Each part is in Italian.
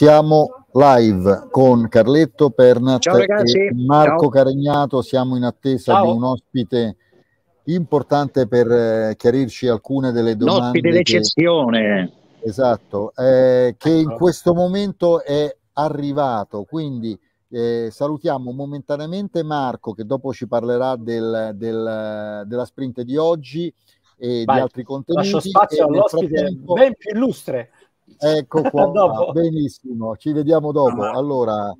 Siamo live con Carletto Pernat Ciao ragazzi. e Marco Ciao. Caregnato. Siamo in attesa Ciao. di un ospite importante per eh, chiarirci alcune delle Un ospite domande. che- d'eccezione. esatto, eh, che in Ecco. questo momento è arrivato. Quindi eh, salutiamo momentaneamente Marco che dopo ci parlerà del- del- della sprint di oggi e Vai, di altri contenuti. Lascio spazio all'ospite frattempo- ben più illustre. Ecco qua, benissimo, ci vediamo dopo. Ah. Allora,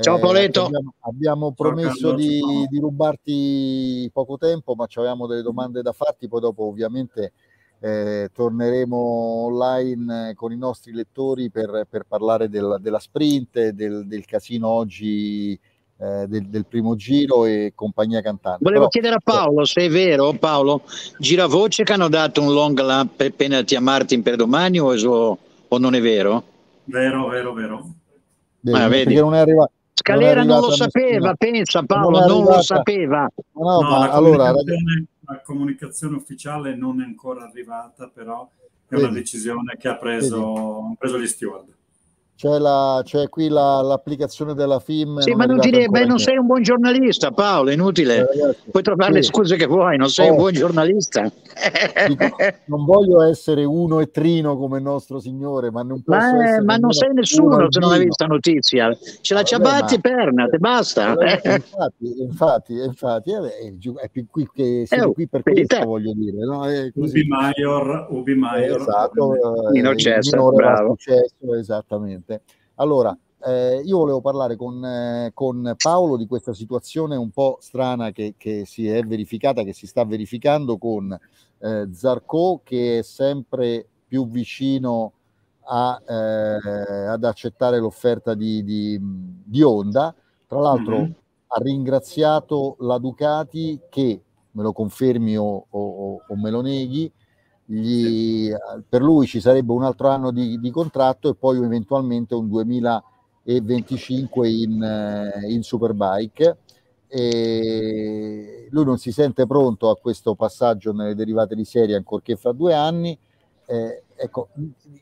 Ciao, eh, Paoletto. Abbiamo, abbiamo promesso di, di rubarti poco tempo, ma avevamo delle domande da farti, poi dopo ovviamente eh, torneremo online con i nostri lettori per, per parlare del- della sprint, del, del casino oggi, eh, del, del primo giro e compagnia cantante. Volevo Però- chiedere a Paolo se è vero, Paolo, giravoce che hanno dato un long lap per penalty a Martin per domani o, so- o non è vero? Vero, vero, vero. Vedi, Ah, vedi. non è arrivato. Scalera non, lo arrivata sapeva, pensa non Paolo, è non lo sapeva. No, No, ma la, allora, la comunicazione ufficiale non è ancora arrivata, però è una Vedi. decisione che ha preso, preso gli steward. C'è, la, c'è qui la- l'applicazione della FIM. Sì, non ma non, ti ancora beh, non sei un buon giornalista, Paolo, inutile. Eh, ragazzi, Puoi trovare le sì, scuse che vuoi, non sei Oh. un buon giornalista. dico, non voglio essere uno e trino come il nostro signore, ma non posso Ma, essere ma non sei uno nessuno se non hai visto notizia. Ce la Ciabatti e Pernat e basta. Eh, infatti, infatti, infatti, eh, beh, è, è qui che siete oh, qui per per questo, te. voglio dire, no? È così. Ubi Maior, Ubi Maior. Esatto, eh, Nino bravo. successo, esattamente. Allora, eh, io volevo parlare con, eh, con Paolo di questa situazione un po' strana che, che si è verificata, che si sta verificando con eh, Zarco che è sempre più vicino a, eh, ad accettare l'offerta di, di, di Honda. Tra l'altro Mhm. ha ringraziato la Ducati che, me lo confermi o, o- o me lo neghi, gli- per lui ci sarebbe un altro anno di, di contratto e poi eventualmente un 2025 in, eh, in Superbike. E lui non si sente pronto a questo passaggio nelle derivate di serie, ancorché fra due anni. Eh, ecco,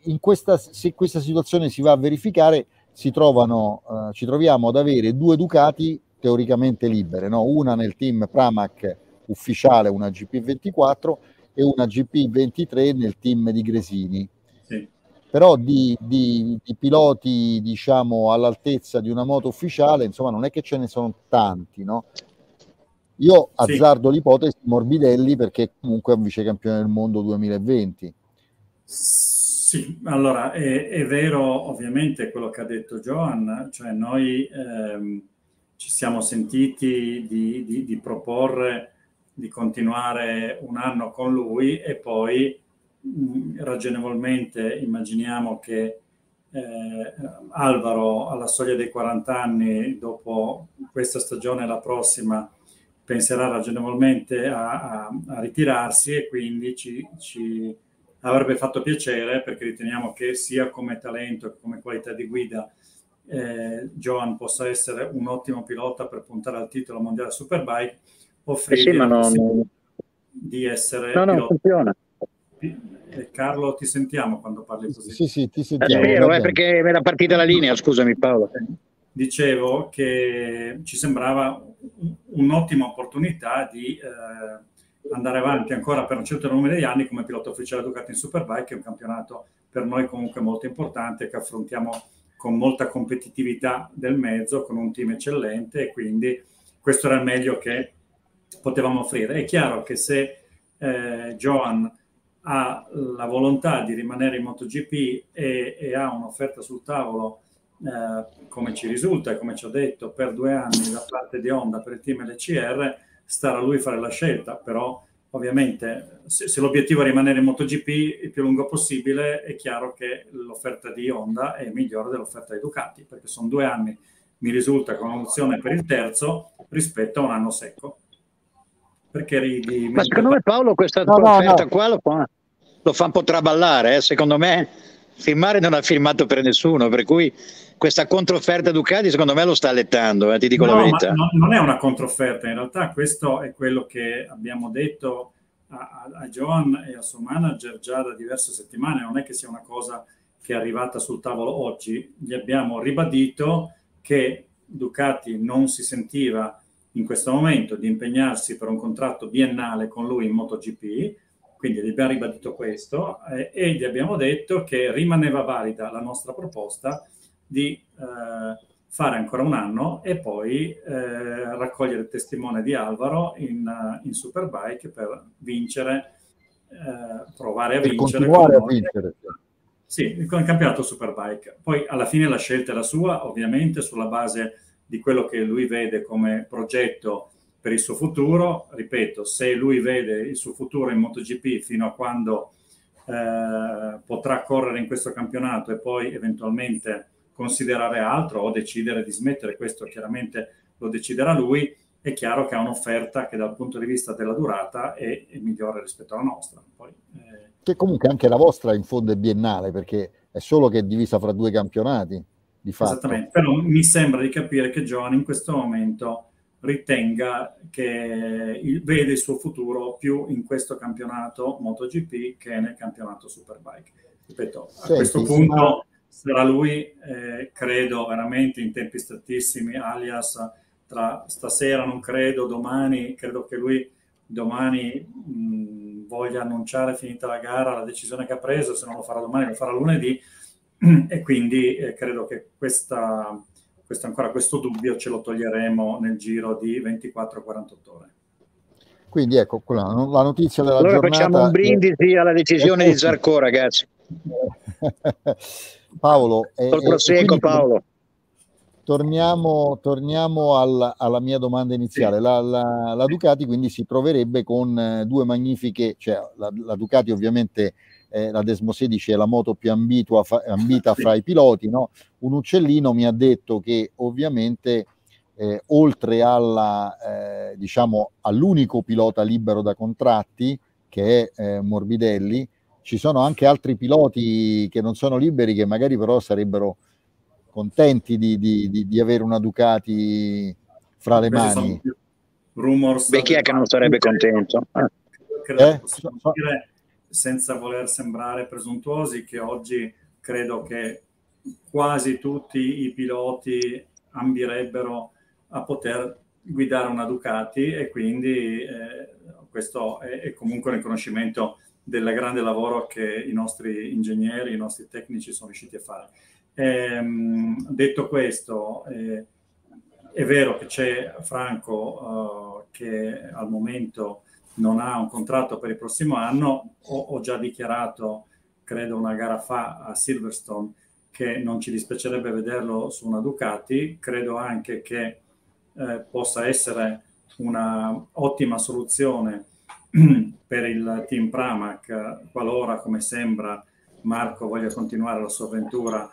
in questa, se questa situazione si va a verificare, si trovano, eh, ci troviamo ad avere due Ducati teoricamente libere, no? una nel team Pramac ufficiale, una GP24 e una GP23 nel team di Gresini. Sì. Però di, di- di piloti, diciamo, all'altezza di una moto ufficiale, insomma, non è che ce ne sono tanti, no? Io Sì. azzardo l'ipotesi Morbidelli perché comunque è un vicecampione del mondo 2020. Sì, allora è, è vero ovviamente quello che ha detto Johan, cioè noi ehm, ci siamo sentiti di, di- di proporre di continuare un anno con lui e poi mh, ragionevolmente immaginiamo che eh, Alvaro alla soglia dei 40 anni, dopo questa stagione e la prossima, penserà ragionevolmente a, a- a ritirarsi e quindi ci, ci avrebbe fatto piacere perché riteniamo che sia come talento che come qualità di guida eh, Johan possa essere un ottimo pilota per puntare al titolo mondiale Superbike, Eh offrirgli sì, ma la non, di essere no, no, pilota. funziona. Eh, Carlo, ti sentiamo quando parli così. Sì, sì, ti Eh, sentiamo. spero, va eh, bene. perché era partita la linea, scusami Paolo. Dicevo che ci sembrava un- un'ottima opportunità di eh, andare avanti ancora per un certo numero di anni come pilota ufficiale Ducati in Superbike, che è un campionato per noi comunque molto importante che affrontiamo con molta competitività del mezzo, con un team eccellente e quindi questo era il meglio che potevamo offrire. È chiaro che se eh, Johan ha la volontà di rimanere in MotoGP e, e ha un'offerta sul tavolo, eh, come ci risulta e come ci ha detto, per due anni da parte di Honda per il team LCR, starà a lui fare la scelta, però ovviamente se, se, l'obiettivo è rimanere in MotoGP il più lungo possibile, è chiaro che l'offerta di Honda è migliore dell'offerta di Ducati, perché sono due anni, mi risulta, con un'opzione per il terzo rispetto a un anno secco. Perché ridi? Ma secondo me Paolo questa no, offerta no. qua lo fa, lo fa, un po' traballare, eh? secondo me firmare non ha firmato per nessuno, per cui questa controfferta Ducati secondo me lo sta allettando, eh, ti dico no, la verità. No, non è una controfferta, in realtà questo è quello che abbiamo detto a, a, John e al suo manager già da diverse settimane, non è che sia una cosa che è arrivata sul tavolo oggi, gli abbiamo ribadito che Ducati non si sentiva in questo momento di impegnarsi per un contratto biennale con lui in MotoGP, quindi gli abbiamo ribadito questo eh, e gli abbiamo detto che rimaneva valida la nostra proposta di eh, fare ancora un anno e poi eh, raccogliere il testimone di Alvaro in, in Superbike per vincere, eh, provare a per vincere. Continuare a vincere. Sì, con il campionato Superbike. Poi alla fine la scelta è la sua, ovviamente sulla base di quello che lui vede come progetto per il suo futuro. Ripeto, se lui vede il suo futuro in MotoGP fino a quando eh, potrà correre in questo campionato e poi eventualmente considerare altro o decidere di smettere, questo chiaramente lo deciderà lui, è chiaro che ha un'offerta che dal punto di vista della durata è, è migliore rispetto alla nostra. Poi, eh... Che comunque anche la vostra in fondo è biennale, perché è solo che è divisa fra due campionati. Di fatto. Esattamente, però mi sembra di capire che John in questo momento ritenga che il, vede il suo futuro più in questo campionato MotoGP che nel campionato Superbike. Ripeto, a sì, questo sì, punto... Ma sarà lui, eh, credo veramente in tempi strettissimi, alias tra stasera non credo, domani, credo che lui domani mh, voglia annunciare finita la gara la decisione che ha preso, se non lo farà domani lo farà lunedì e quindi eh, credo che questa, questo, ancora questo dubbio ce lo toglieremo nel giro di 24-48 ore. Quindi ecco, la, la notizia della allora giornata... facciamo un brindisi alla decisione di Zarco, ragazzi. Paolo, eh, proseguo, Paolo. Torniamo, torniamo alla, alla, mia domanda iniziale. La, la, la, Ducati quindi si troverebbe con eh, due magnifiche, cioè la, la Ducati ovviamente eh, la Desmo 16 è la moto più ambitua, fa, ambita fra i piloti, no? un uccellino mi ha detto che ovviamente eh, oltre alla, eh, diciamo, all'unico pilota libero da contratti che è eh, Morbidelli, ci sono anche altri piloti che non sono liberi, che magari però sarebbero contenti di, di, di, di avere una Ducati fra le mani. Rumors Beh, chi è che non sarebbe contento? Credo eh? Senza voler sembrare presuntuosi, che oggi credo che quasi tutti i piloti ambirebbero a poter guidare una Ducati e quindi eh, questo è, è, comunque un riconoscimento del grande lavoro che i nostri ingegneri, i nostri tecnici sono riusciti a fare. Ehm, detto questo, eh, è vero che c'è Franco uh, che al momento non ha un contratto per il prossimo anno, ho, ho, già dichiarato, credo una gara fa a Silverstone, che non ci dispiacerebbe vederlo su una Ducati, credo anche che eh, possa essere una ottima soluzione per il team Pramac, qualora, come sembra, Marco voglia continuare la sua avventura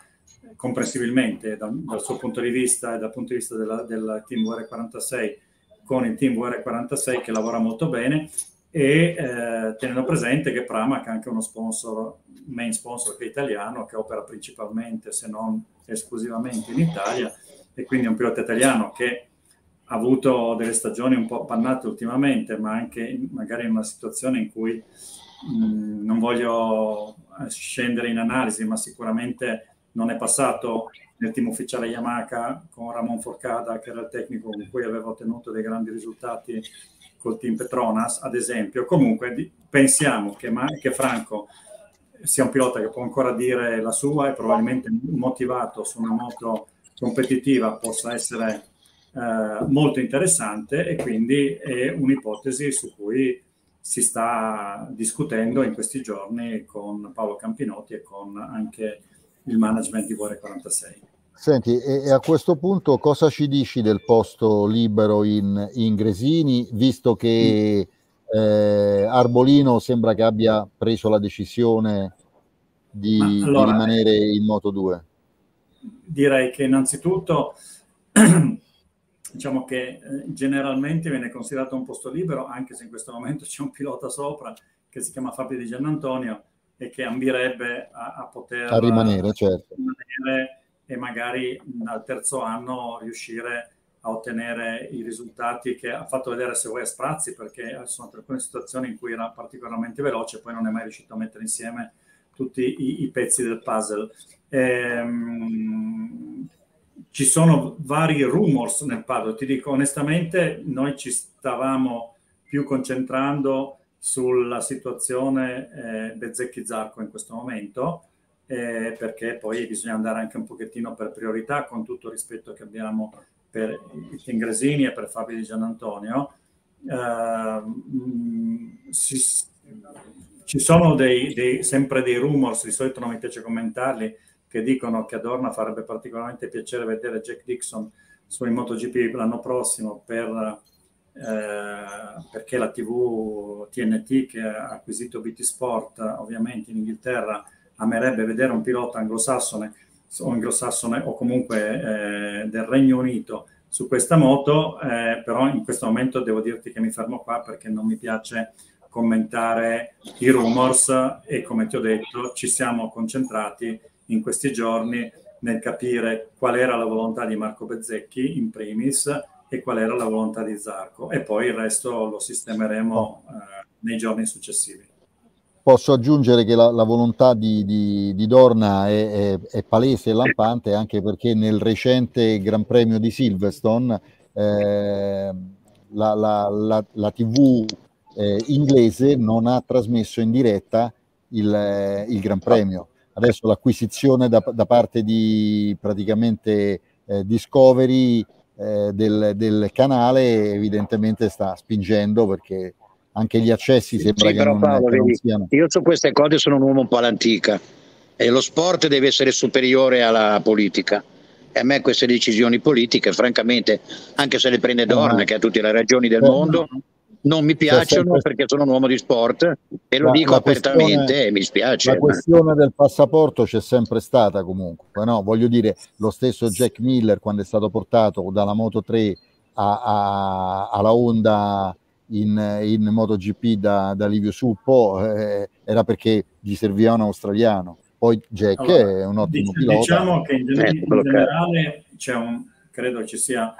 comprensibilmente dal, dal, suo punto di vista e dal punto di vista della, del team VR46 con il team VR46 che lavora molto bene e eh, tenendo presente che Pramac è anche uno sponsor, main sponsor che è italiano, che opera principalmente, se non esclusivamente in Italia, e quindi è un pilota italiano che ha avuto delle stagioni un po' appannate ultimamente, ma anche magari in una situazione in cui mh, mm, non voglio eh, scendere in analisi, ma sicuramente non è passato nel team ufficiale Yamaha con Ramon Forcada, che era il tecnico con cui aveva ottenuto dei grandi risultati col team Petronas, ad esempio. Comunque di, pensiamo che, che Franco sia un pilota che può ancora dire la sua e probabilmente motivato su una moto competitiva possa essere eh, molto interessante e quindi è un'ipotesi su cui si sta discutendo in questi giorni con Paolo Campinotti e con anche il management di Vuore 46. Senti, e, a questo punto cosa ci dici del posto libero in, in Gresini, visto che eh, Arbolino sembra che abbia preso la decisione di, allora, di rimanere in Moto 2? Direi che innanzitutto diciamo che eh, generalmente viene considerato un posto libero, anche se in questo momento c'è un pilota sopra che si chiama Fabio Di Giannantonio e che ambirebbe a, a poter a rimanere, certo. rimanere e magari al terzo anno riuscire a ottenere i risultati che ha fatto vedere se vuoi a sprazzi perché sono alcune situazioni in cui era particolarmente veloce e poi non è mai riuscito a mettere insieme tutti i, i pezzi del puzzle. Ehm, ci sono vari rumors nel paddock, ti dico onestamente, noi ci stavamo più concentrando sulla situazione eh, Bezzecchi-Zarco in questo momento, eh, perché poi bisogna andare anche un pochettino per priorità, con tutto il rispetto che abbiamo per i Tingresini e per Fabio Di Gianantonio. Eh, ci sono dei, dei, sempre dei rumors, di solito non mi piace commentarli, che dicono che a Dorna farebbe particolarmente piacere vedere Jack Dixon su in MotoGP l'anno prossimo per, eh, perché la TV TNT che ha acquisito BT Sport ovviamente in Inghilterra amerebbe vedere un pilota anglosassone o anglosassone o comunque eh, del Regno Unito su questa moto, eh, però in questo momento devo dirti che mi fermo qua perché non mi piace commentare i rumors e come ti ho detto ci siamo concentrati in questi giorni nel capire qual era la volontà di Marco Bezzecchi in primis e qual era la volontà di Zarco. E poi il resto lo sistemeremo eh, nei giorni successivi. Posso aggiungere che la, la volontà di, di, di Dorna è, è, è, palese e lampante anche perché nel recente Gran Premio di Silverstone eh, la, la, la, TV eh, inglese non ha trasmesso in diretta il, il Gran Premio. Adesso l'acquisizione da, da parte di praticamente eh, Discovery eh, del, del, canale evidentemente sta spingendo perché anche gli accessi sembra sì, che, non, Paolo, che non siano. Io su queste cose sono un uomo un po' all'antica e lo sport deve essere superiore alla politica. E a me queste decisioni politiche, francamente, anche se le prende Dorna, ah, che ha tutte le ragioni del eh, mondo, non mi piacciono sempre... perché sono un uomo di sport e lo la, dico la apertamente e mi spiace. La questione del passaporto c'è sempre stata comunque, no? voglio dire, lo stesso Jack Miller quando è stato portato dalla Moto 3 a, a, alla Honda in, in MotoGP da, da Livio Suppo eh, era perché gli serviva un australiano. Poi Jack allora, è un ottimo dic- pilota. Diciamo che in, in generale c'è un, credo ci sia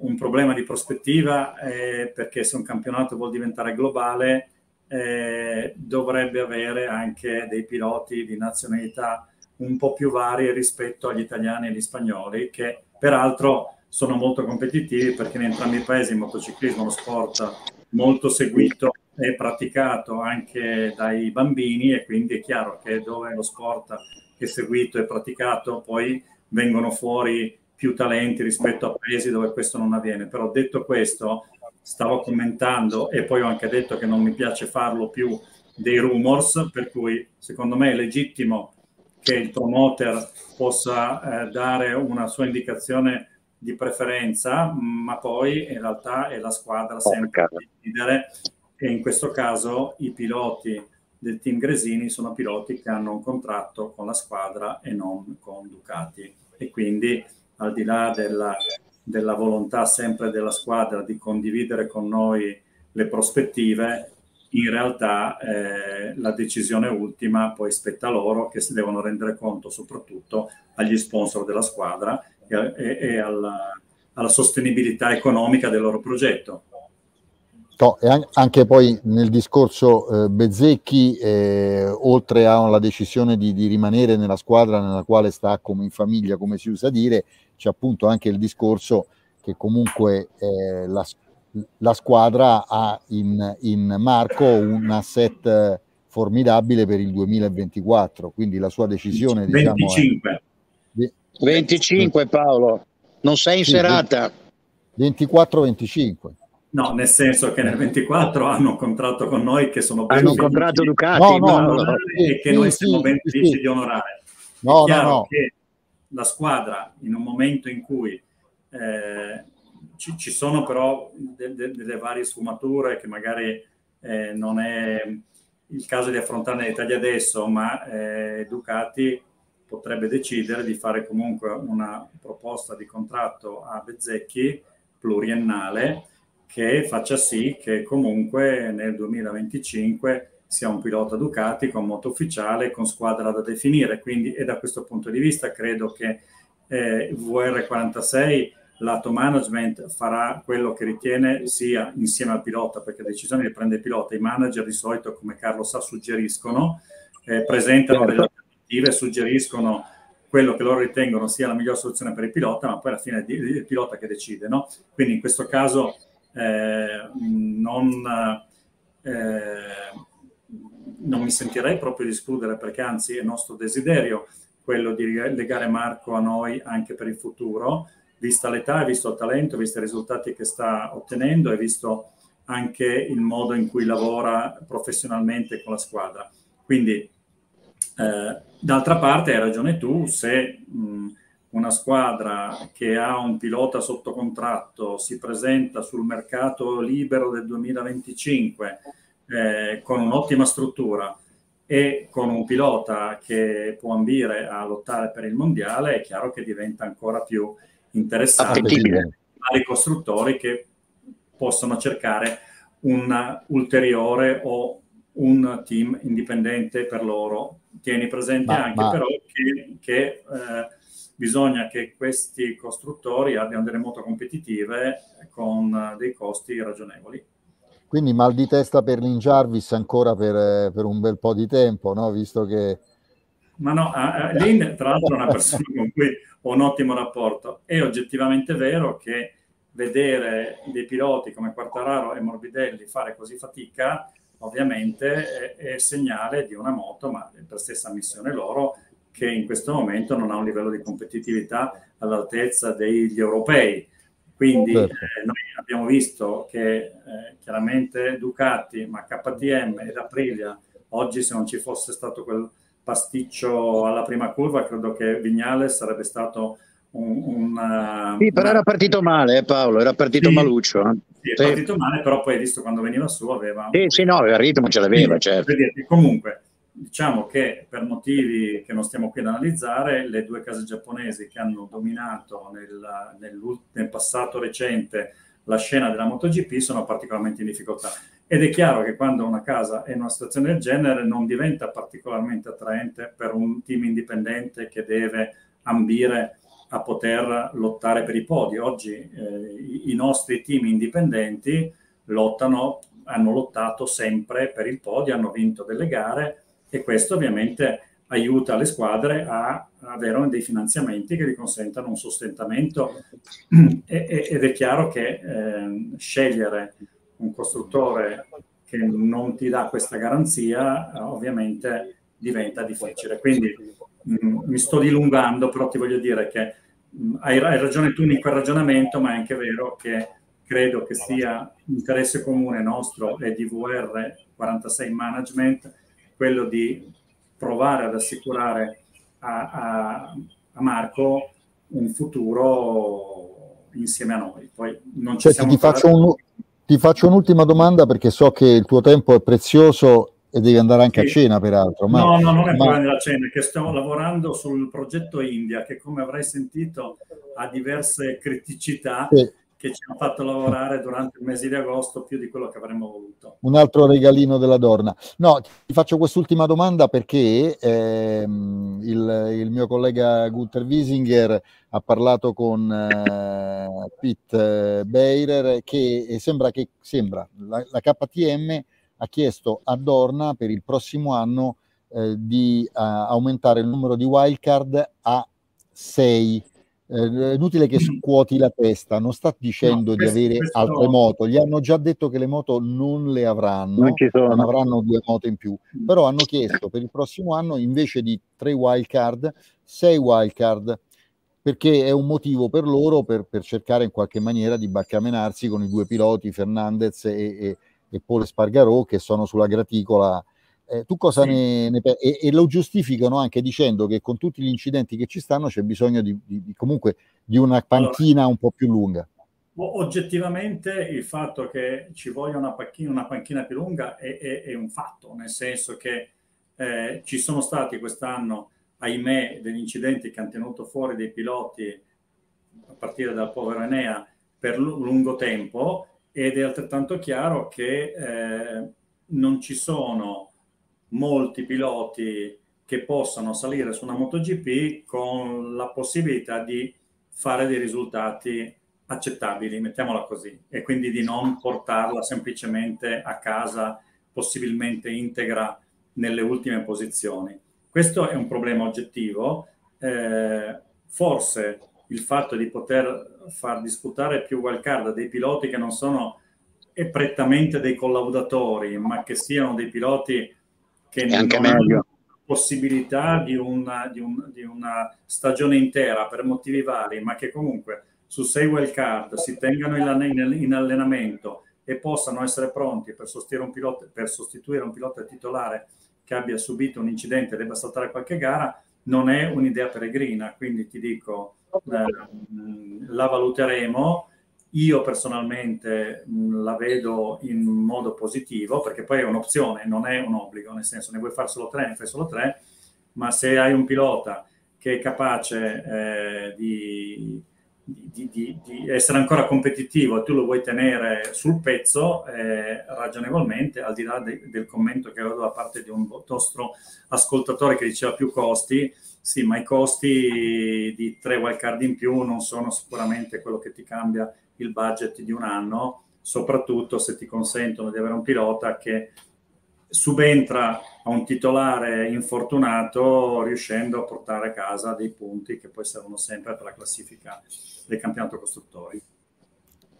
un problema di prospettiva eh, perché se un campionato vuol diventare globale eh, dovrebbe avere anche dei piloti di nazionalità un po' più varie rispetto agli italiani e agli spagnoli che peraltro sono molto competitivi perché in entrambi i paesi il motociclismo è uno sport molto seguito e praticato anche dai bambini e quindi è chiaro che dove lo sport è seguito e praticato poi vengono fuori più talenti rispetto a paesi dove questo non avviene. Però detto questo, stavo commentando e poi ho anche detto che non mi piace farlo più dei rumors, per cui secondo me è legittimo che il promoter possa eh, dare una sua indicazione di preferenza, ma poi in realtà è la squadra sempre a decidere e in questo caso i piloti del team Gresini sono piloti che hanno un contratto con la squadra e non con Ducati e quindi al di là della, della volontà sempre della squadra di condividere con noi le prospettive, in realtà eh, la decisione ultima poi spetta loro che si devono rendere conto soprattutto agli sponsor della squadra e, e, e alla, alla, sostenibilità economica del loro progetto. No, e anche poi nel discorso eh, Bezzecchi, eh, oltre alla decisione di, di, rimanere nella squadra nella quale sta come in famiglia, come si usa dire, c'è appunto anche il discorso che comunque eh, la, la squadra ha in, in Marco un asset formidabile per il 2024, quindi la sua decisione 25. Diciamo, è... 25 Paolo, non sei in sì, serata. 24-25. No, nel senso che nel 24 hanno un contratto con noi che sono ben hanno un contratto Ducati no, no, no, no, e che sì, noi siamo sì, ben felici di onorare. No, no, no. che la squadra in un momento in cui eh, ci, ci, sono però de, de, delle varie sfumature che magari eh, non è il caso di affrontare nei dettagli adesso, ma eh, Ducati potrebbe decidere di fare comunque una proposta di contratto a Bezzecchi pluriennale che faccia sì che comunque nel 2025 sia un pilota Ducati con moto ufficiale, con squadra da definire. Quindi, e da questo punto di vista credo che eh, VR46 lato management farà quello che ritiene sia insieme al pilota, perché decisioni le prende il pilota. I manager di solito, come Carlo sa, suggeriscono, eh, presentano delle alternative, suggeriscono quello che loro ritengono sia la migliore soluzione per il pilota, ma poi alla fine è il pilota che decide. No? Quindi in questo caso eh, non, eh, non mi sentirei proprio di escludere, perché anzi è nostro desiderio quello di legare Marco a noi anche per il futuro vista l'età, visto il talento, visto i risultati che sta ottenendo e visto anche il modo in cui lavora professionalmente con la squadra. Quindi, eh, d'altra parte, hai ragione tu, se mh, una squadra che ha un pilota sotto contratto si presenta sul mercato libero del 2025 eh, con un'ottima struttura e con un pilota che può ambire a lottare per il mondiale, è chiaro che diventa ancora più interessati vari costruttori che possono cercare un ulteriore o un team indipendente per loro. Tieni presente ma, anche ma... però che, che eh, bisogna che questi costruttori abbiano delle moto competitive con dei costi ragionevoli. Quindi mal di testa per l'Injarvis ancora per, per un bel po' di tempo, no? visto che... Ma no, Lin tra l'altro è una persona con cui ho un ottimo rapporto. È oggettivamente vero che vedere dei piloti come Quartararo e Morbidelli fare così fatica, ovviamente è, è segnale di una moto, ma per stessa missione loro, che in questo momento non ha un livello di competitività all'altezza degli europei. Quindi certo. eh, noi abbiamo visto che eh, chiaramente Ducati, ma KTM ed Aprilia, oggi se non ci fosse stato quel pasticcio alla prima curva, credo che Vignales sarebbe stato un... un sì, però era partito male eh, Paolo, era partito sì, maluccio. Eh. Sì, è sì. partito male, però poi visto quando veniva su aveva... Sì, sì, no, il ritmo ce l'aveva, sì, certo. Comunque, diciamo che per motivi che non stiamo qui ad analizzare, le due case giapponesi che hanno dominato nel, nel, nel passato recente la scena della MotoGP sono particolarmente in difficoltà. Ed è chiaro che quando una casa è in una situazione del genere non diventa particolarmente attraente per un team indipendente che deve ambire a poter lottare per i podi. Oggi eh, i nostri team indipendenti lottano, hanno lottato sempre per il podio, hanno vinto delle gare e questo ovviamente aiuta le squadre a avere dei finanziamenti che gli consentano un sostentamento ed è chiaro che eh, scegliere un costruttore che non ti dà questa garanzia, eh, ovviamente diventa difficile. Quindi mh, mm, mi sto dilungando, però ti voglio dire che mh, mm, hai, ragione tu in quel ragionamento, ma è anche vero che credo che sia interesse comune nostro e di VR 46 Management quello di provare ad assicurare a, a, a Marco un futuro insieme a noi. Poi non ci cioè, ti, faccio un, ti faccio un'ultima domanda perché so che il tuo tempo è prezioso e devi andare anche sì. a cena peraltro. Ma, no, no, non è ma... a cena, che stiamo lavorando sul progetto India che come avrai sentito ha diverse criticità. Sì che ci hanno fatto lavorare durante il mese di agosto più di quello che avremmo voluto. Un altro regalino della Dorna. No, ti faccio quest'ultima domanda perché ehm, il, il, mio collega Gunther Wiesinger ha parlato con eh, Pete Beirer che sembra che sembra, la, la, KTM ha chiesto a Dorna per il prossimo anno eh, di uh, aumentare il numero di wildcard a 6 eh, è inutile che scuoti la testa, non sta dicendo no, questo, di avere questo... altre moto, gli hanno già detto che le moto non le avranno, non, non, avranno due moto in più, però hanno chiesto per il prossimo anno invece di tre wild card, sei wild card, perché è un motivo per loro per, per cercare in qualche maniera di baccamenarsi con i due piloti Fernandez e, e, e Paul Spargarò che sono sulla graticola eh, tu cosa sì. ne, ne e, e, lo giustificano anche dicendo che con tutti gli incidenti che ci stanno c'è bisogno di, di, di comunque di una panchina allora, un po' più lunga. Oggettivamente il fatto che ci voglia una panchina, una panchina più lunga è, è, è, un fatto, nel senso che eh, ci sono stati quest'anno, ahimè, degli incidenti che hanno tenuto fuori dei piloti a partire dal povero Enea per lungo tempo ed è altrettanto chiaro che eh, non ci sono molti piloti che possano salire su una MotoGP con la possibilità di fare dei risultati accettabili, mettiamola così, e quindi di non portarla semplicemente a casa possibilmente integra nelle ultime posizioni. Questo è un problema oggettivo. Eh, forse il fatto di poter far disputare più wildcard dei piloti che non sono prettamente dei collaudatori, ma che siano dei piloti che è anche meglio. possibilità di una, di, un, di una, stagione intera per motivi vari, ma che comunque su sei wild card si tengano in, in allenamento e possano essere pronti per sostituire un pilota, per sostituire un pilota titolare che abbia subito un incidente e debba saltare qualche gara, non è un'idea peregrina. Quindi ti dico, eh, la valuteremo io personalmente mh, la vedo in modo positivo perché poi è un'opzione, non è un obbligo, nel senso ne vuoi fare solo tre, ne fai solo tre, ma se hai un pilota che è capace eh, di, di, di, di, essere ancora competitivo e tu lo vuoi tenere sul pezzo, eh, ragionevolmente, al di là de, del commento che avevo da parte di un nostro ascoltatore che diceva più costi, sì, ma i costi di tre wildcard in più non sono sicuramente quello che ti cambia il budget di un anno, soprattutto se ti consentono di avere un pilota che subentra a un titolare infortunato riuscendo a portare a casa dei punti che poi servono sempre per la classifica del campionato costruttori.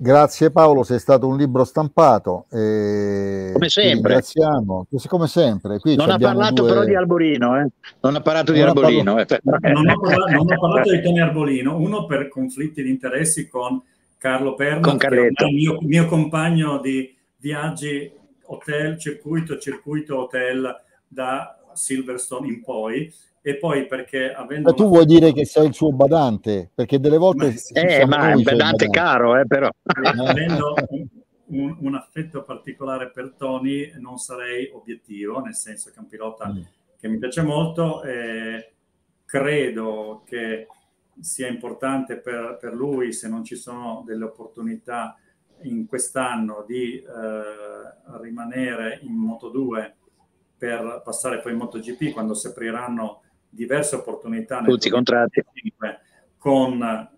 Grazie Paolo, sei stato un libro stampato. E come sempre. Ringraziamo, come sempre. Qui non ha parlato due... però di Arbolino, eh? non ha parlato non di Arbolino. Parlato... Eh. Non, ho parlato, non ho parlato di Tony Arbolino, uno per conflitti di interessi con Carlo Perno, con Carletto. il mio, mio, compagno di viaggi hotel, circuito, circuito hotel da Silverstone in poi. E poi perché avendo... Ma tu vuoi dire che sei il suo badante? Perché delle volte... Ma, sì, eh, ma è un badante, badante caro, eh, però. Avendo un, un, affetto particolare per Tony, non sarei obiettivo, nel senso che è un pilota mm. che mi piace molto. e credo che sia importante per, per, lui, se non ci sono delle opportunità in quest'anno, di eh, rimanere in Moto 2 per passare poi in MotoGP quando si apriranno diverse opportunità tutti i contratti. con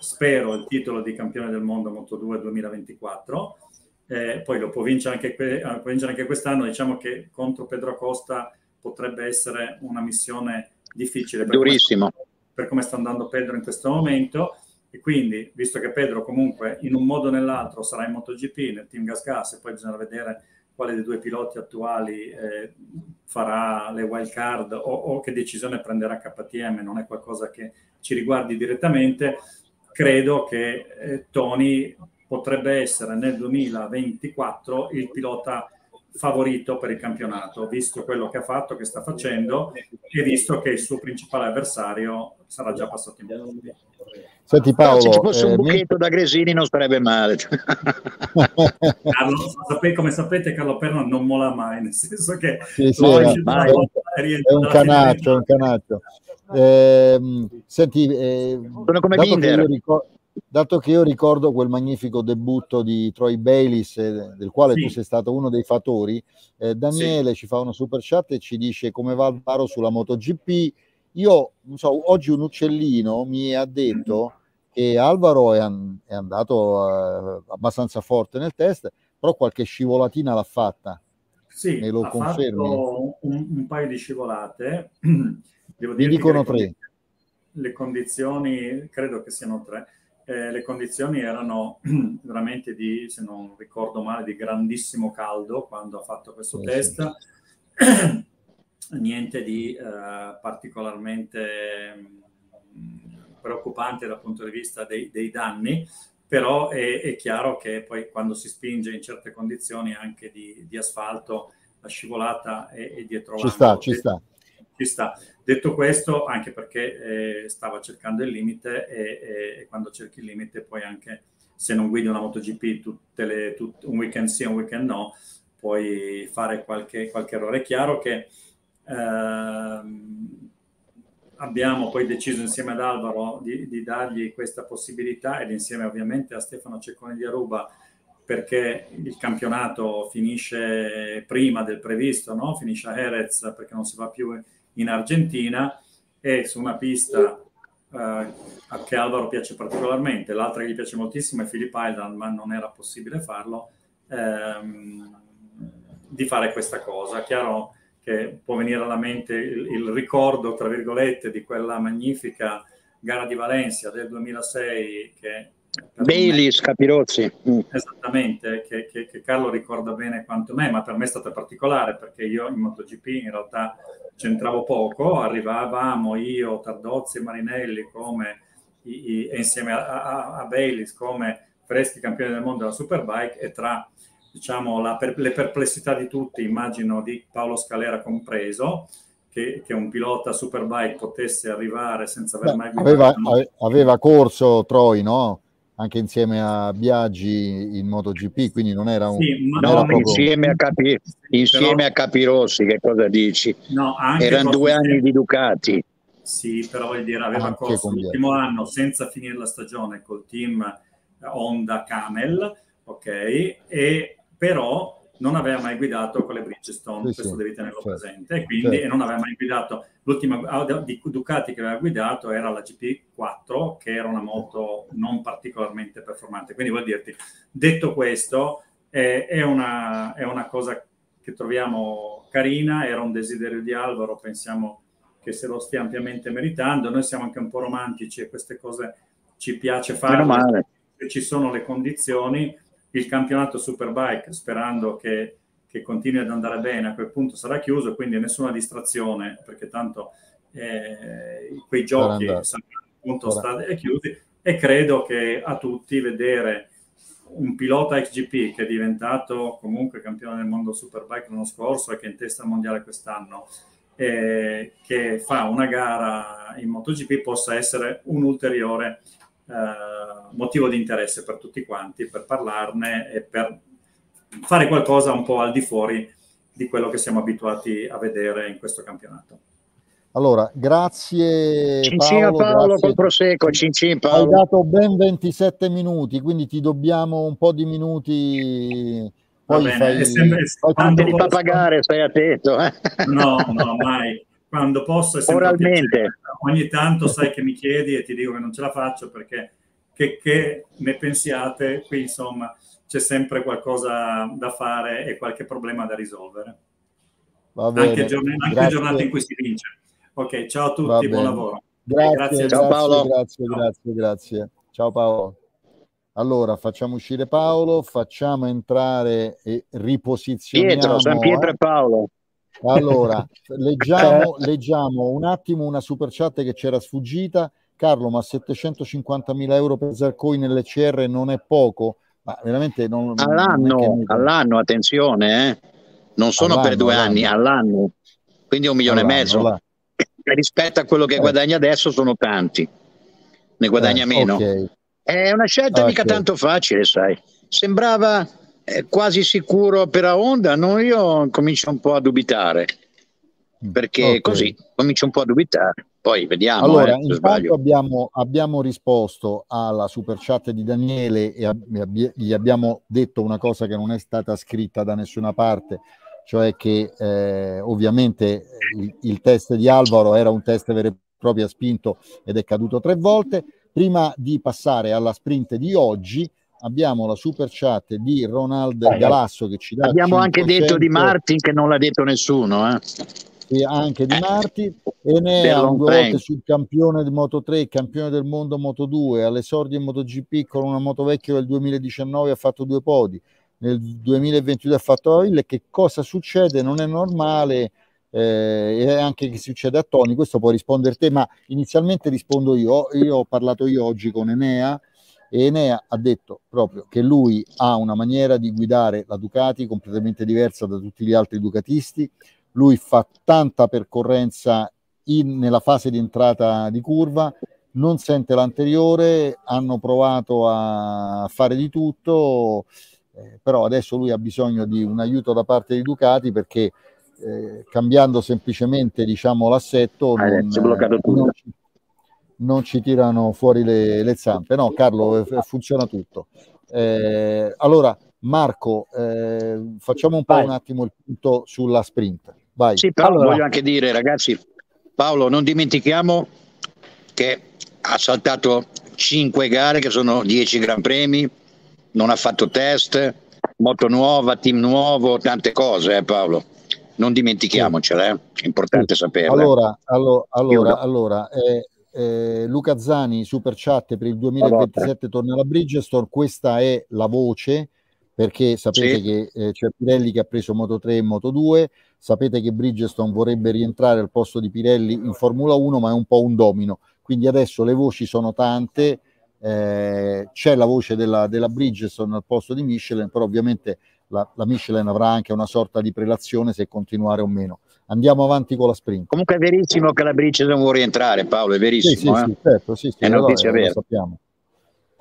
spero il titolo di campione del mondo Moto 2 2024 eh, poi lo può vincere, anche, può vincere anche quest'anno diciamo che contro Pedro Costa potrebbe essere una missione difficile durissimo questo per come sta andando Pedro in questo momento. E quindi, visto che Pedro comunque in un modo o nell'altro sarà in MotoGP, nel team Gas Gas, e poi bisogna vedere quale dei due piloti attuali eh, farà le wild card o, o, che decisione prenderà KTM, non è qualcosa che ci riguardi direttamente, credo che eh, Tony potrebbe essere nel 2024 il pilota favorito per il campionato, visto quello che ha fatto, che sta facendo e visto che il suo principale avversario sarà già passato in mondo. Senti Paolo, se ci fosse un eh, buchetto mi... da Gresini non sarebbe male. Carlo, sape, come sapete Carlo Perno non mola mai, nel senso che sì, sì, no, è un canaccio, è un canaccio. Eh, senti, eh, sono come Binder. Ricordo, dato che io ricordo quel magnifico debutto di Troy Bayliss, eh, del quale sì. tu sei stato uno dei fattori, eh, Daniele sì. ci fa una super chat e ci dice come va Alvaro sulla MotoGP. Io, non so, oggi un uccellino mi ha detto che Alvaro è, an- è andato uh, abbastanza forte nel test, però qualche scivolatina l'ha fatta. Sì, me lo confermi? Un, un, paio di scivolate. Devo Mi dicono tre. le condizioni, credo che siano tre, eh, le condizioni erano veramente di, se non ricordo male, di grandissimo caldo quando ha fatto questo sì, test. Sì. Niente di eh, particolarmente mh, preoccupante dal punto di vista dei, dei danni, però è, è, chiaro che poi quando si spinge in certe condizioni anche di, di asfalto, la scivolata è, è dietro Ci sta, ci sta. Ci sta. Detto questo, anche perché eh, stava cercando il limite e, e, quando cerchi il limite poi anche se non guidi una MotoGP tutte le, tut, un weekend sì e un weekend no, puoi fare qualche, qualche errore. È chiaro che ehm, abbiamo poi deciso insieme ad Alvaro di, di, dargli questa possibilità ed insieme ovviamente a Stefano Ceccone di Aruba perché il campionato finisce prima del previsto, no? finisce a Jerez perché non si va più in Argentina e su una pista eh, che Alvaro piace particolarmente, l'altra che gli piace moltissimo è Philip Island, ma non era possibile farlo, ehm, di fare questa cosa. Chiaro che può venire alla mente il, il ricordo, tra virgolette, di quella magnifica gara di Valencia del 2006 che Baylis, Capirozzi. Mm. Esattamente, che, che, che, Carlo ricorda bene quanto me, ma per me è stata particolare perché io in MotoGP in realtà c'entravo poco, arrivavamo io, Tardozzi e Marinelli come, i, i, insieme a, a, a Baylis come freschi campioni del mondo della Superbike e tra diciamo, la, per, le perplessità di tutti, immagino di Paolo Scalera compreso, che, che, un pilota Superbike potesse arrivare senza aver mai guidato. Aveva, aveva corso Troi, no? Anche insieme a Biaggi in MotoGP, quindi non era un... Sì, no, era proprio... insieme, a, Capi, insieme però... a Capirossi, che cosa dici? No, Erano due anni di Ducati. Sì, però voglio dire, aveva anche corso l'ultimo anno senza finire la stagione col team Honda Camel, ok? E però non aveva mai guidato con le Bridgestone, sì, questo sì, devi tenerlo certo, presente, e quindi certo. non aveva mai guidato, l'ultima di Ducati che aveva guidato era la GP4, che era una moto non particolarmente performante. Quindi vuol dirti, detto questo, eh, è, una, è una cosa che troviamo carina, era un desiderio di Alvaro, pensiamo che se lo stia ampiamente meritando, noi siamo anche un po' romantici e queste cose ci piace fare, se ci sono le condizioni, il campionato Superbike, sperando che, che, continui ad andare bene, a quel punto sarà chiuso, quindi nessuna distrazione, perché tanto eh, quei giochi saranno appunto stati chiusi. E credo che a tutti vedere un pilota XGP che è diventato comunque campione del mondo Superbike l'anno scorso e che è in testa mondiale quest'anno, eh, che fa una gara in MotoGP possa essere un ulteriore eh, motivo di interesse per tutti quanti, per parlarne e per fare qualcosa un po' al di fuori di quello che siamo abituati a vedere in questo campionato. Allora, grazie Cincina Paolo, Paolo grazie. col Prosecco, Cincin Paolo. Hai dato ben 27 minuti, quindi ti dobbiamo un po' di minuti. Poi bene, fai, sempre, fai quando ti fa pagare, stai attento. Eh? No, no, mai quando posso è sempre Oralmente. Ogni tanto sai che mi chiedi e ti dico che non ce la faccio perché che, che ne pensiate, qui insomma c'è sempre qualcosa da fare e qualche problema da risolvere. Anche, giorn- anche giornate in cui si vince. Ok, ciao a tutti, buon lavoro. Grazie, grazie, ciao Paolo. Grazie, grazie, grazie. Ciao Paolo. Allora, facciamo uscire Paolo, facciamo entrare e riposizioniamo. Pietro, San Pietro e Paolo. Allora, leggiamo, leggiamo un attimo una super chat che c'era sfuggita. Carlo, ma 750.000 euro per Zarcoi nell'ECR non è poco? Ma veramente non, all'anno, non all'anno, attenzione, eh? non sono all'anno, per due all'anno. anni, all'anno, quindi un milione e mezzo. All'anno. Rispetto a quello che eh. guadagna adesso sono tanti, ne guadagna eh, meno. Okay. È una scelta okay. mica tanto facile, sai. Sembrava quasi sicuro per la Honda, no, io comincio un po' a dubitare perché okay. così comincio un po' a dubitare. Poi vediamo. Allora, eh, intanto abbiamo, abbiamo, risposto alla super chat di Daniele e ab- gli abbiamo detto una cosa che non è stata scritta da nessuna parte, cioè che eh, ovviamente il, il, test di Alvaro era un test vero e proprio spinto ed è caduto tre volte. Prima di passare alla sprint di oggi, abbiamo la super chat di Ronald Galasso che ci dà abbiamo 500... anche detto di Martin che non l'ha detto nessuno eh? Sì, anche di Marti. Enea due volte sul campione di Moto 3, campione del mondo Moto 2, all'esordio in MotoGP con una moto vecchia del 2019 ha fatto due podi, nel 2022 ha fatto la Ville. Che cosa succede? Non è normale. Eh, e anche che succede a Tony, questo può rispondere te, ma inizialmente rispondo io. Io ho parlato io oggi con Enea e Enea ha detto proprio che lui ha una maniera di guidare la Ducati completamente diversa da tutti gli altri ducatisti. Lui fa tanta percorrenza in, nella fase di entrata di curva, non sente l'anteriore, hanno provato a fare di tutto, eh, però adesso lui ha bisogno di un aiuto da parte di Ducati perché eh, cambiando semplicemente diciamo, l'assetto ah, non, non, ci, non, ci, tirano fuori le, le zampe. No, Carlo, eh, funziona tutto. Eh, allora, Marco, eh, facciamo un po' Vai. un attimo il punto sulla sprint. Vai. Sì, però allora. voglio anche dire, ragazzi, Paolo, non dimentichiamo che ha saltato 5 gare che sono 10 Gran Premi, non ha fatto test, moto nuova, team nuovo, tante cose, eh, Paolo non dimentichiamocela, eh? è importante sì. saperlo. Allora, allora, allora, allora eh, eh, Luca Zani, super chat per il 2027 torna alla Bridgestone, questa è la voce perché sapete sì. che eh, c'è Pirelli che ha preso Moto 3 e Moto 2, sapete che Bridgestone vorrebbe rientrare al posto di Pirelli in Formula 1, ma è un po' un domino, quindi adesso le voci sono tante, eh, c'è la voce della, della Bridgestone al posto di Michelin, però ovviamente la, la Michelin avrà anche una sorta di prelazione se continuare o meno. Andiamo avanti con la sprint. Comunque è verissimo che la Bridgestone vuole rientrare, Paolo, è verissimo. Sì, sì, eh? sì certo, sì, sì, è notizia allora, vera. sappiamo.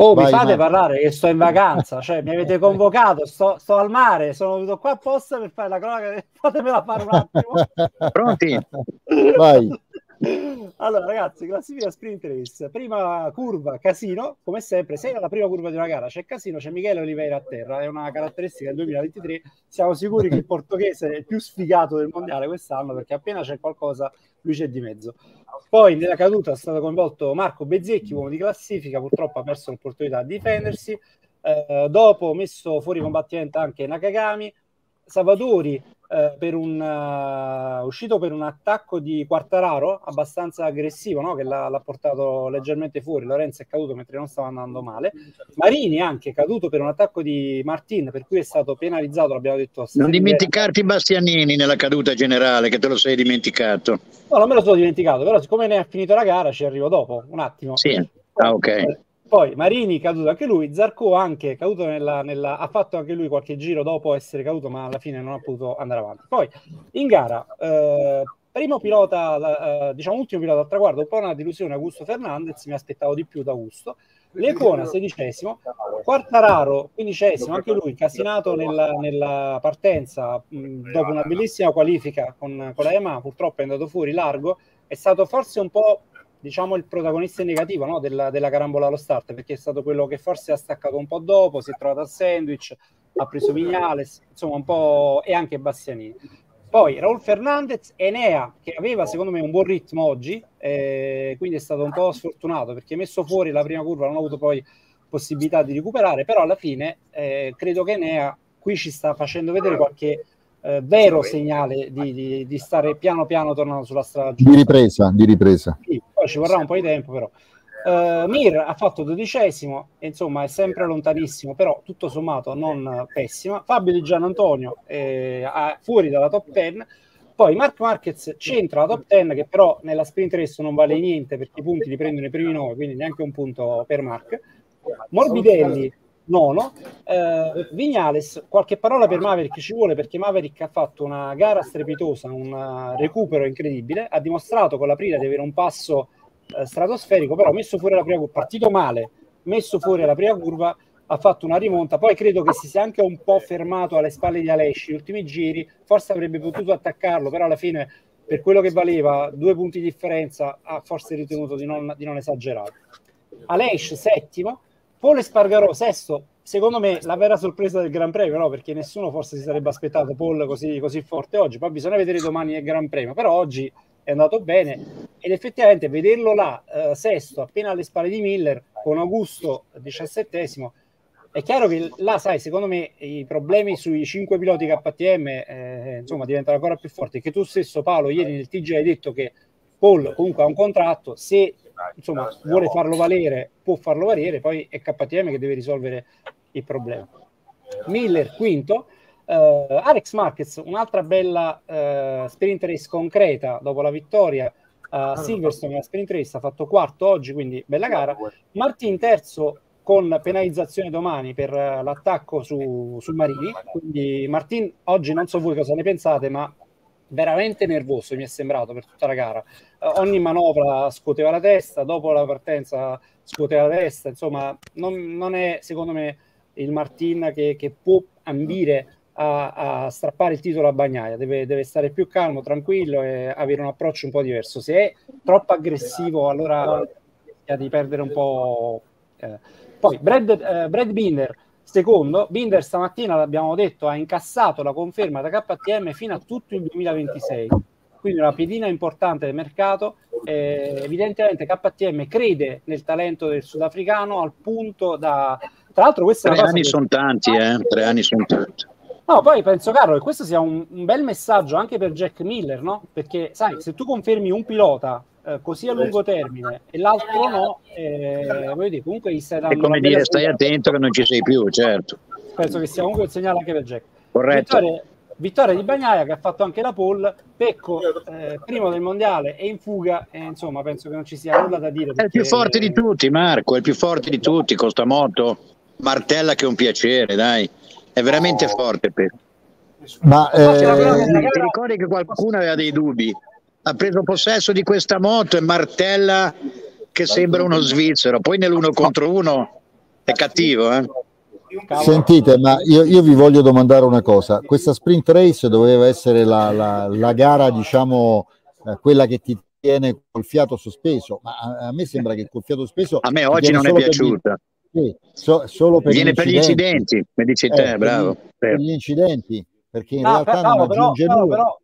Oh, Vai, mi fate Marco. parlare che sto in vacanza, cioè mi avete convocato, sto, sto, al mare, sono venuto qua apposta per fare la cronaca, fatemela fare un attimo. Pronti? Vai. Allora, ragazzi, classifica sprint race. Prima curva, casino, come sempre. Se alla prima curva di una gara c'è casino, c'è Michele Oliveira a terra. È una caratteristica del 2023. Siamo sicuri che il portoghese è il più sfigato del mondiale quest'anno perché appena c'è qualcosa, lui c'è di mezzo. Poi nella caduta è stato coinvolto Marco Bezzecchi, uomo di classifica. Purtroppo ha perso l'opportunità di difendersi. Eh, dopo messo fuori combattimento anche Nakagami. Salvatori eh, per un, uh, uscito per un attacco di Quartararo abbastanza aggressivo no? che l'ha, l'ha, portato leggermente fuori. Lorenzo è caduto mentre non stava andando male. Marini anche caduto per un attacco di Martin, per cui è stato penalizzato. L'abbiamo detto. Non dimenticarti Bastianini nella caduta generale, che te lo sei dimenticato. No, non me lo sono dimenticato, però siccome ne ha finito la gara ci arrivo dopo un attimo. Sì, ah, ok. Poi Marini caduto anche lui, Zarco anche caduto nella, nella, ha fatto anche lui qualche giro dopo essere caduto, ma alla fine non ha potuto andare avanti. Poi in gara, eh, primo pilota, eh, diciamo ultimo pilota al traguardo, un po' una delusione Augusto Fernandez, mi aspettavo di più da Augusto. Lecona sedicesimo, Quartararo quindicesimo, anche lui casinato nella, nella partenza mh, dopo una bellissima qualifica con, con la Yamaha, purtroppo è andato fuori largo, è stato forse un po' diciamo il protagonista negativo no? della, della, carambola allo start perché è stato quello che forse ha staccato un po' dopo, si è trovato al sandwich, ha preso Vignales, insomma un po' e anche Bastianini. Poi Raul Fernandez, Enea che aveva secondo me un buon ritmo oggi, eh, quindi è stato un po' sfortunato perché messo fuori la prima curva non ha avuto poi possibilità di recuperare, però alla fine eh, credo che Enea qui ci sta facendo vedere qualche eh, vero segnale di, di, di, stare piano piano tornando sulla strada di ripresa, di ripresa. Sì, poi ci vorrà un po' di tempo però. Uh, Mir ha fatto dodicesimo insomma è sempre lontanissimo però tutto sommato non pessima. Fabio Di Gian Antonio è fuori dalla top 10 poi Mark Marquez c'entra la top 10 che però nella sprint race non vale niente perché i punti li prendono i primi 9 quindi neanche un punto per Mark Morbidelli nono. Eh, Vignales, qualche parola per Maverick ci vuole perché Maverick ha fatto una gara strepitosa, un recupero incredibile, ha dimostrato con la Prida di avere un passo eh, stratosferico, però messo fuori la prima curva, partito male, messo fuori la prima curva, ha fatto una rimonta, poi credo che si sia anche un po' fermato alle spalle di Alesci, gli ultimi giri, forse avrebbe potuto attaccarlo, però alla fine per quello che valeva, due punti di differenza, ha forse ritenuto di non, di non esagerare. Alesci settimo, Paul Espargarò, sesto, secondo me la vera sorpresa del Gran Premio, no? perché nessuno forse si sarebbe aspettato Paul così, così forte oggi, poi bisogna vedere domani il Gran Premio, però oggi è andato bene. Ed effettivamente vederlo là, eh, sesto, appena alle spalle di Miller, con Augusto diciassettesimo, È chiaro che là, sai, secondo me i problemi sui cinque piloti KTM eh, insomma diventano ancora più forti. Che tu stesso, Paolo, ieri nel TG hai detto che Paul comunque ha un contratto, se insomma vuole farlo valere, può farlo valere, poi è KTM che deve risolvere il problema. Miller quinto, uh, Alex Marquez, un'altra bella uh, sprint race concreta dopo la vittoria. A uh, Silverstone, la sprint race ha fatto quarto oggi, quindi bella gara. Martin terzo con penalizzazione domani per l'attacco su, su Marini, quindi Martin oggi non so voi cosa ne pensate, ma veramente nervoso mi è sembrato per tutta la gara. Uh, ogni manovra scuoteva la testa, dopo la partenza scuoteva la testa, insomma non, non è secondo me il Martin che, che può ambire a, a, strappare il titolo a Bagnaia, deve, deve, stare più calmo, tranquillo e avere un approccio un po' diverso. Se è troppo aggressivo allora rischia di perdere un po'... Eh. Poi Brad, eh, Brad Binder Secondo, Binder stamattina, l'abbiamo detto, ha incassato la conferma da KTM fino a tutto il 2026. Quindi una pedina importante del mercato. Eh, evidentemente KTM crede nel talento del sudafricano al punto da... Tra l'altro questa Tre anni che... sono tanti, eh? Tre anni sono tanti. No, poi penso, caro, che questo sia un, un, bel messaggio anche per Jack Miller, no? Perché, sai, se tu confermi un pilota eh, così a lungo termine e l'altro no, eh, dire, comunque gli stai dando... È come dire, stai attento che non ci sei più, certo. Penso che sia comunque un segnale anche per Jack. Corretto. Vittoria, vittoria di Bagnaia che ha fatto anche la pole, Pecco eh, primo del mondiale è in fuga e insomma penso che non ci sia nulla da dire. È il più forte di tutti Marco, è il più forte di tutti, costa molto, martella che è un piacere, dai, è veramente forte Pecco. Ma eh, ti ricordi che qualcuno aveva dei dubbi? Ha preso possesso di questa moto e martella che sembra uno svizzero, poi nell'uno contro uno è cattivo. Eh? Sentite, ma io, io, vi voglio domandare una cosa. Questa sprint race doveva essere la, la, la gara, diciamo, eh, quella che ti tiene col fiato sospeso, ma a, a, me sembra che col fiato sospeso... A me oggi non è piaciuta. Gli, sì, so, solo per Viene gli per gli incidenti, mi dici te, eh, bravo. Per gli, per gli incidenti, perché in no, realtà per, non no, aggiunge però, nulla. Però,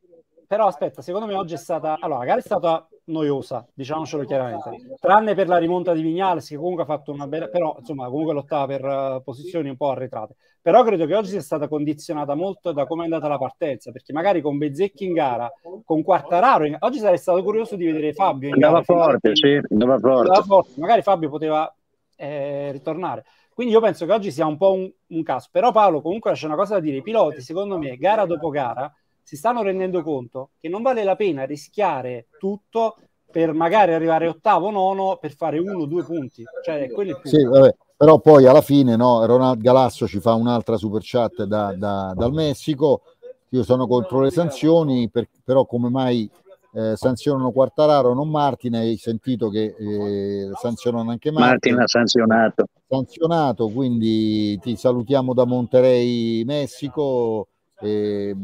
però aspetta, secondo me oggi è stata allora, la gara è stata noiosa, diciamocelo chiaramente, tranne per la rimonta di Vignales che comunque ha fatto una bella, però insomma comunque lottava per uh, posizioni un po' arretrate. Però credo che oggi sia stata condizionata molto da come è andata la partenza, perché magari con Bezzecchi in gara, con Quartararo, in... oggi sarei stato curioso di vedere Fabio in andava gara. Forte, sì, andava forte. Andava forte. Magari Fabio poteva eh, ritornare. Quindi io penso che oggi sia un po' un, un caso. Però Paolo comunque c'è una cosa da dire, i piloti secondo me gara dopo gara si stanno rendendo conto che non vale la pena rischiare tutto per magari arrivare ottavo, nono per fare uno o due punti. Cioè, quello sì, vabbè, però poi alla fine no, Ronald Galasso ci fa un'altra super chat da, da, dal Messico. Io sono contro le sanzioni, per, però come mai eh, sanzionano Quartararo, non Martin? Hai sentito che eh, sanzionano anche Martin? Martin ha sanzionato. Sanzionato, quindi ti salutiamo da Monterey, Messico. Eh,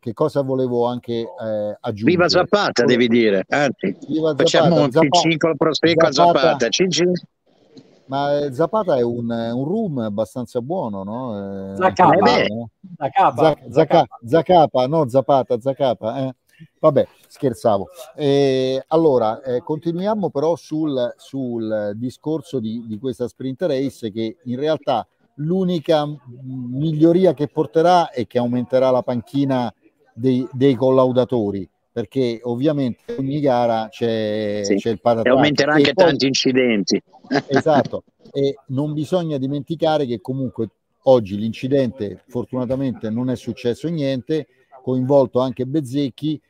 che cosa volevo anche eh, aggiungere? Viva Zapata, devi dire. Anzi, Viva facciamo un piccolo prosecco a Zapata. Cin Ma eh, Zapata è un, un room abbastanza buono, no? Eh, Zacapa, eh Zacapa, Zacapa, Zacapa, no Zapata, Zacapa. Eh. Vabbè, scherzavo. Eh, allora, eh, continuiamo però sul, sul discorso di, di, questa sprint race che in realtà l'unica miglioria che porterà è che aumenterà la panchina dei, dei collaudatori perché ovviamente ogni gara c'è, sì. c'è il patatrack. E aumenterà anche e poi, tanti incidenti. Esatto, e non bisogna dimenticare che comunque oggi l'incidente fortunatamente non è successo niente, coinvolto anche Bezzecchi,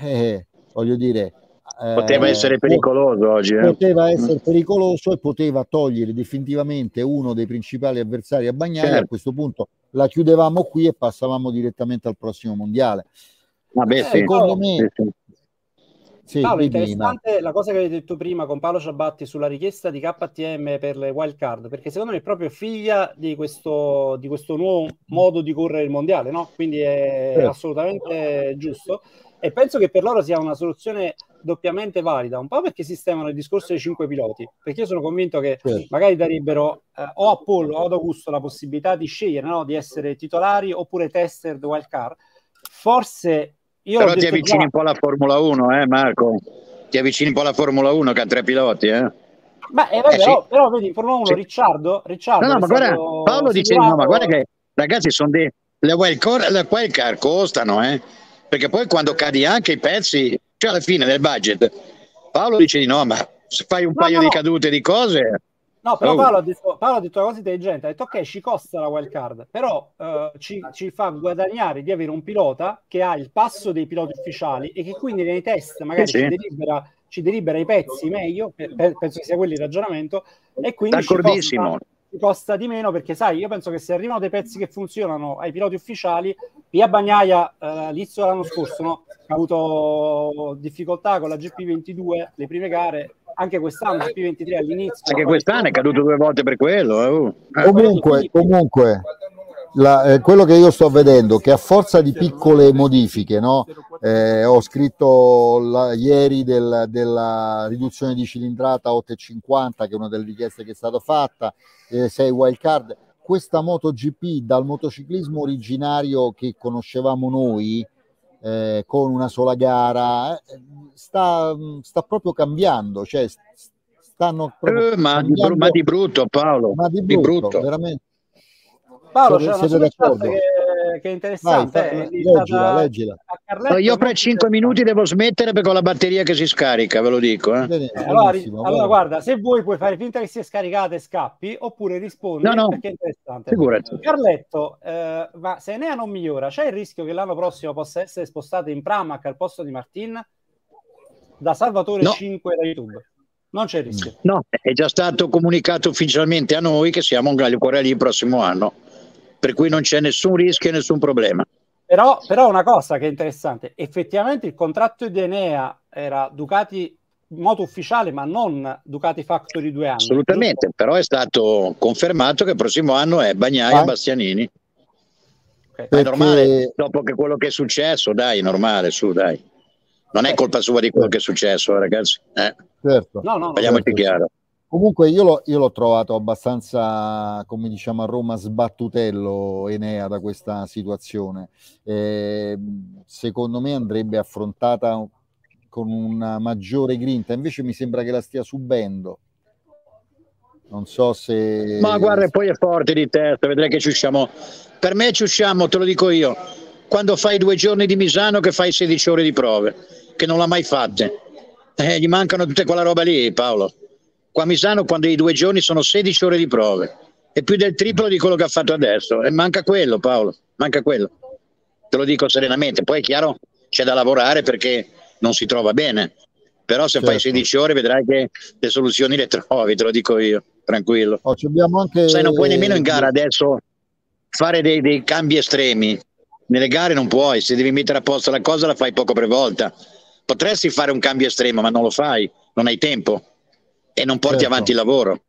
eh, voglio dire... Poteva eh, essere pericoloso oggi. Eh? Poteva essere pericoloso e poteva togliere definitivamente uno dei principali avversari a Bagnai. Certo. A questo punto la chiudevamo qui e passavamo direttamente al prossimo mondiale. Vabbè, eh, secondo me, sì, sì. Paolo, interessante la cosa che hai detto prima con Paolo Ciabatti sulla richiesta di KTM per le wild card, perché secondo me è proprio figlia di questo, di questo nuovo modo di correre il mondiale, no? Quindi è sì. assolutamente giusto. E penso che per loro sia una soluzione doppiamente valida, un po' perché sistemano il discorso dei cinque piloti, perché io sono convinto che certo. magari darebbero eh, o a Paul o ad Augusto la possibilità di scegliere no? di essere titolari oppure tester di wild card. Forse io Però ti avvicini già... un po' alla Formula 1, eh Marco? Ti avvicini un po' alla Formula 1 che ha tre piloti, eh? Ma eh, vabbè, eh, però, sì. però, vedi, Formula 1, sì. Ricciardo, Ricciardo no, no, ma guarda, Paolo dice, no, ma guarda che ragazzi sono dei, le wild card, le wild card costano, eh? Perché poi quando cadi anche i pezzi, cioè alla fine del budget, Paolo dice di no, ma se fai un no, paio no, di cadute di cose... No, però oh. Paolo, ha detto, Paolo, ha detto, una cosa intelligente, ha detto ok, ci costa la wild card, però uh, ci, ci, fa guadagnare di avere un pilota che ha il passo dei piloti ufficiali e che quindi nei test magari sì, ci, delibera, ci, delibera, i pezzi meglio, per, penso che sia quello il ragionamento, e quindi D'accordissimo. Ci costa, costa di meno perché sai io penso che se arrivano dei pezzi che funzionano ai piloti ufficiali Pia Bagnaia eh, l'inizio dell'anno scorso no? ha avuto difficoltà con la GP22 le prime gare anche quest'anno GP23 all'inizio anche quest'anno è caduto due volte per quello eh. Uh. comunque, comunque la, eh, quello che io sto vedendo che a forza di piccole modifiche no? eh, ho scritto la, ieri del, della riduzione di cilindrata 8,50 che è una delle richieste che è stata fatta eh, 6 wild card questa MotoGP dal motociclismo originario che conoscevamo noi eh, con una sola gara eh, sta, sta proprio cambiando cioè stanno proprio eh, ma, di, ma, di, brutto Paolo ma di brutto, di brutto. veramente Paolo, c'è una super che, che, è interessante. Vai, eh, leggila, leggila. io fra 5 minuti devo smettere perché ho la batteria che si scarica, ve lo dico. Eh. Bene, allora, allora, guarda, se vuoi puoi fare finta che sia scaricata e scappi, oppure rispondi no, no. perché è interessante. Figurati. Carletto, eh, ma se Enea non migliora, c'è il rischio che l'anno prossimo possa essere spostato in Pramac al posto di Martin? Da Salvatore no. 5 da YouTube. Non c'è rischio. No, è già stato comunicato ufficialmente a noi che siamo ancora lì il prossimo anno per cui non c'è nessun rischio e nessun problema. Però, però una cosa che è interessante, effettivamente il contratto di Enea era Ducati moto ufficiale, ma non Ducati Factory due anni. Assolutamente, giusto? però è stato confermato che il prossimo anno è Bagnaia e ah. Bastianini. Okay. Perché... È normale, dopo che quello che è successo, dai, è normale, su, dai. Non è colpa sua di quello che è successo, ragazzi. Eh? Certo. No, no, Parliamoci certo. chiaro. Comunque io, lo, io, l'ho trovato abbastanza, come diciamo a Roma, sbattutello Enea da questa situazione. Eh, secondo me andrebbe affrontata con una maggiore grinta, invece mi sembra che la stia subendo. Non so se... Ma guarda, poi è forte di testa, vedrai che ci usciamo. Per me ci usciamo, te lo dico io, quando fai due giorni di Misano che fai 16 ore di prove, che non l'ha mai fatte. Eh, gli mancano tutte quella roba lì, Paolo. Qua a Misano quando i due giorni sono 16 ore di prove, è più del triplo di quello che ha fatto adesso. E manca quello, Paolo, manca quello. Te lo dico serenamente. Poi è chiaro, c'è da lavorare perché non si trova bene. Però se certo. fai 16 ore vedrai che le soluzioni le trovi, te lo dico io, tranquillo. Oh, anche... Sai, non puoi nemmeno in gara adesso fare dei, dei cambi estremi. Nelle gare non puoi, se devi mettere a posto la cosa la fai poco per volta. Potresti fare un cambio estremo, ma non lo fai, non hai tempo e non porti certo. avanti il lavoro.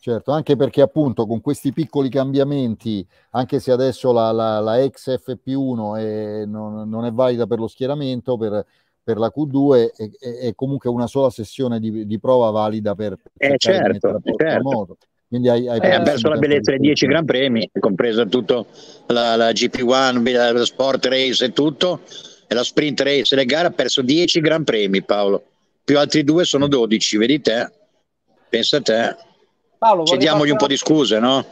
Certo, anche perché appunto con questi piccoli cambiamenti, anche se adesso la, la, la ex FP1 è, non, non, è valida per lo schieramento, per, per la Q2 è, è, comunque una sola sessione di, di prova valida per, per eh certo, certo. Quindi hai, hai eh, perso la bellezza dei 10 Gran Premi, compresa tutto la, la GP1, la Sport Race e tutto, e la Sprint Race le gare, ha perso 10 Gran Premi Paolo più altri due sono 12, vedi te? Pensa a te. Paolo, Chiediamogli un po' di scuse, no?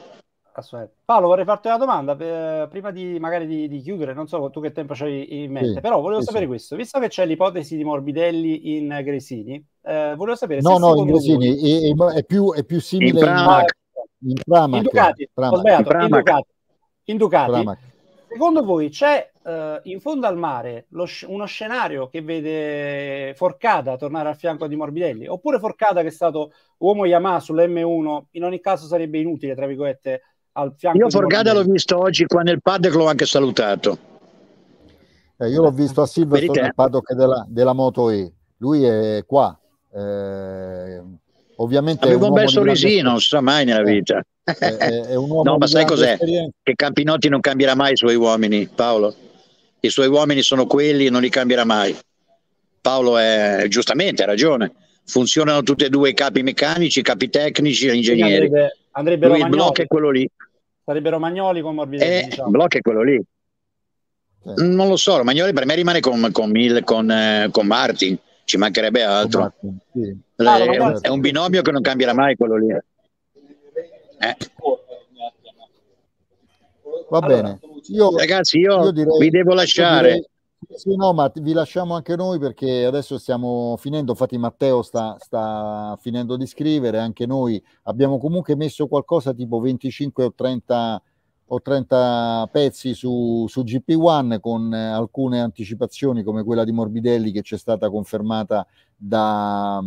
Paolo, vorrei farti una domanda eh, prima di magari di, di, chiudere, non so tu che tempo c'hai in mente, sì, però volevo sì, sapere sì. questo, visto che c'è l'ipotesi di Morbidelli in Gresini, eh, volevo sapere no, se No, no, in Gresini è, è, più, è, più, simile in Pramac. In, in, Pramac. in Ducati, Pramac. Sbagliato, in, in Ducati. In Ducati. Secondo voi c'è uh, in fondo al mare sc- uno scenario che vede Forcada tornare al fianco di Morbidelli? Oppure Forcada che è stato uomo Yamaha sull'M1, in ogni caso sarebbe inutile, tra virgolette, al fianco Io Forcada l'ho visto oggi qua nel paddock, l'ho anche salutato. Eh, io l'ho visto a Silverstone nel paddock della, della Moto E. Lui è qua. Eh, ovviamente aveva un, un bel sorrisino, non si sa mai nella vita. È, è un uomo no, ma sai cos'è? Esperienza. Che Campinotti non cambierà mai i suoi uomini, Paolo. I suoi uomini sono quelli e non li cambierà mai. Paolo è giustamente, ha ragione. Funzionano tutti e due i capi meccanici, i capi tecnici e ingegneri. Andrebbe, andrebbe Lui il blocco è quello lì. Sarebbero Magnoli con Morbidelli. Eh, diciamo. Il blocco è quello lì. Eh. Non lo so, Magnoli per me rimane con, con, con, eh, con Martin ci mancherebbe altro. Sì. Le, è, un, è, un, binomio che non cambierà mai quello lì. Eh. Va allora, bene. Io, Ragazzi, io, io direi, vi devo lasciare. Direi, sì, no, ma vi lasciamo anche noi perché adesso stiamo finendo. Infatti, Matteo sta, sta finendo di scrivere. Anche noi abbiamo comunque messo qualcosa tipo 25 o 30 o 30 pezzi su, su GP1 con alcune anticipazioni come quella di Morbidelli che ci è stata confermata da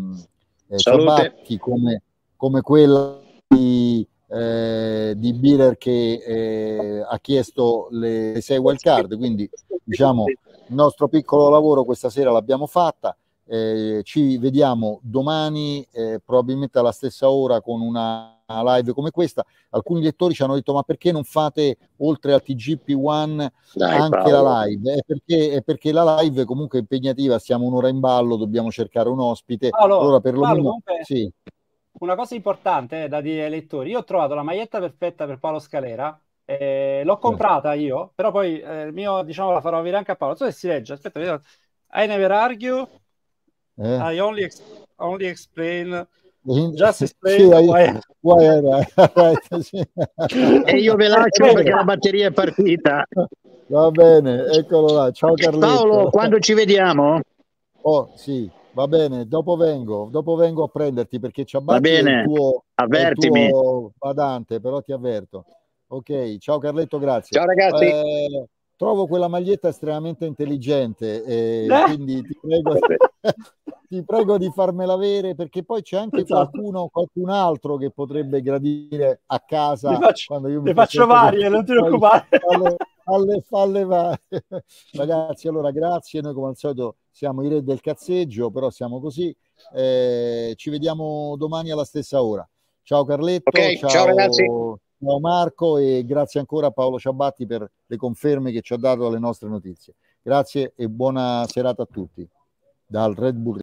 eh, Ciabatti, come, come quella di eh, di Biller che eh, ha chiesto le 6 wild card, quindi diciamo il nostro piccolo lavoro questa sera l'abbiamo fatta. Eh, ci vediamo domani, eh, probabilmente alla stessa ora, con una live come questa. Alcuni lettori ci hanno detto: Ma perché non fate oltre al TGP1 Dai, anche Paolo. la live? È perché, è perché, la live comunque è impegnativa, stiamo un'ora in ballo, dobbiamo cercare un ospite. Allora, allora perlomeno. Paolo, sì una cosa importante eh, da dire ai lettori, io ho trovato la maglietta perfetta per Paolo Scalera, eh, l'ho comprata io, però poi eh, il mio, diciamo, la farò avere anche a Paolo. Non so se si legge, aspetta, vedo. I never argue, eh. I only, ex- only explain Just explain sì, why... Why e io ve lascio perché la batteria è partita. Va bene, eccolo là. Ciao Carletto. Paolo, quando ci vediamo? Oh, sì. Va bene, dopo vengo, dopo vengo a prenderti perché ci abbatti il tuo, Avvertimi. il tuo badante, però ti avverto. Ok, ciao Carletto, grazie. Ciao ragazzi. Eh, trovo quella maglietta estremamente intelligente e eh. quindi ti prego, ti prego, di farmela avere perché poi c'è anche esatto. qualcuno, qualcun altro che potrebbe gradire a casa. Ne faccio, quando io mi faccio varie, non ti preoccupare. Alle, alle falle varie. Ragazzi, allora grazie, noi come al solito siamo i re del cazzeggio, però siamo così. Eh, ci vediamo domani alla stessa ora. Ciao Carletto, okay, ciao, ciao, ragazzi. Ciao Marco e grazie ancora a Paolo Ciabatti per le conferme che ci ha dato alle nostre notizie. Grazie e buona serata a tutti dal Red Bull.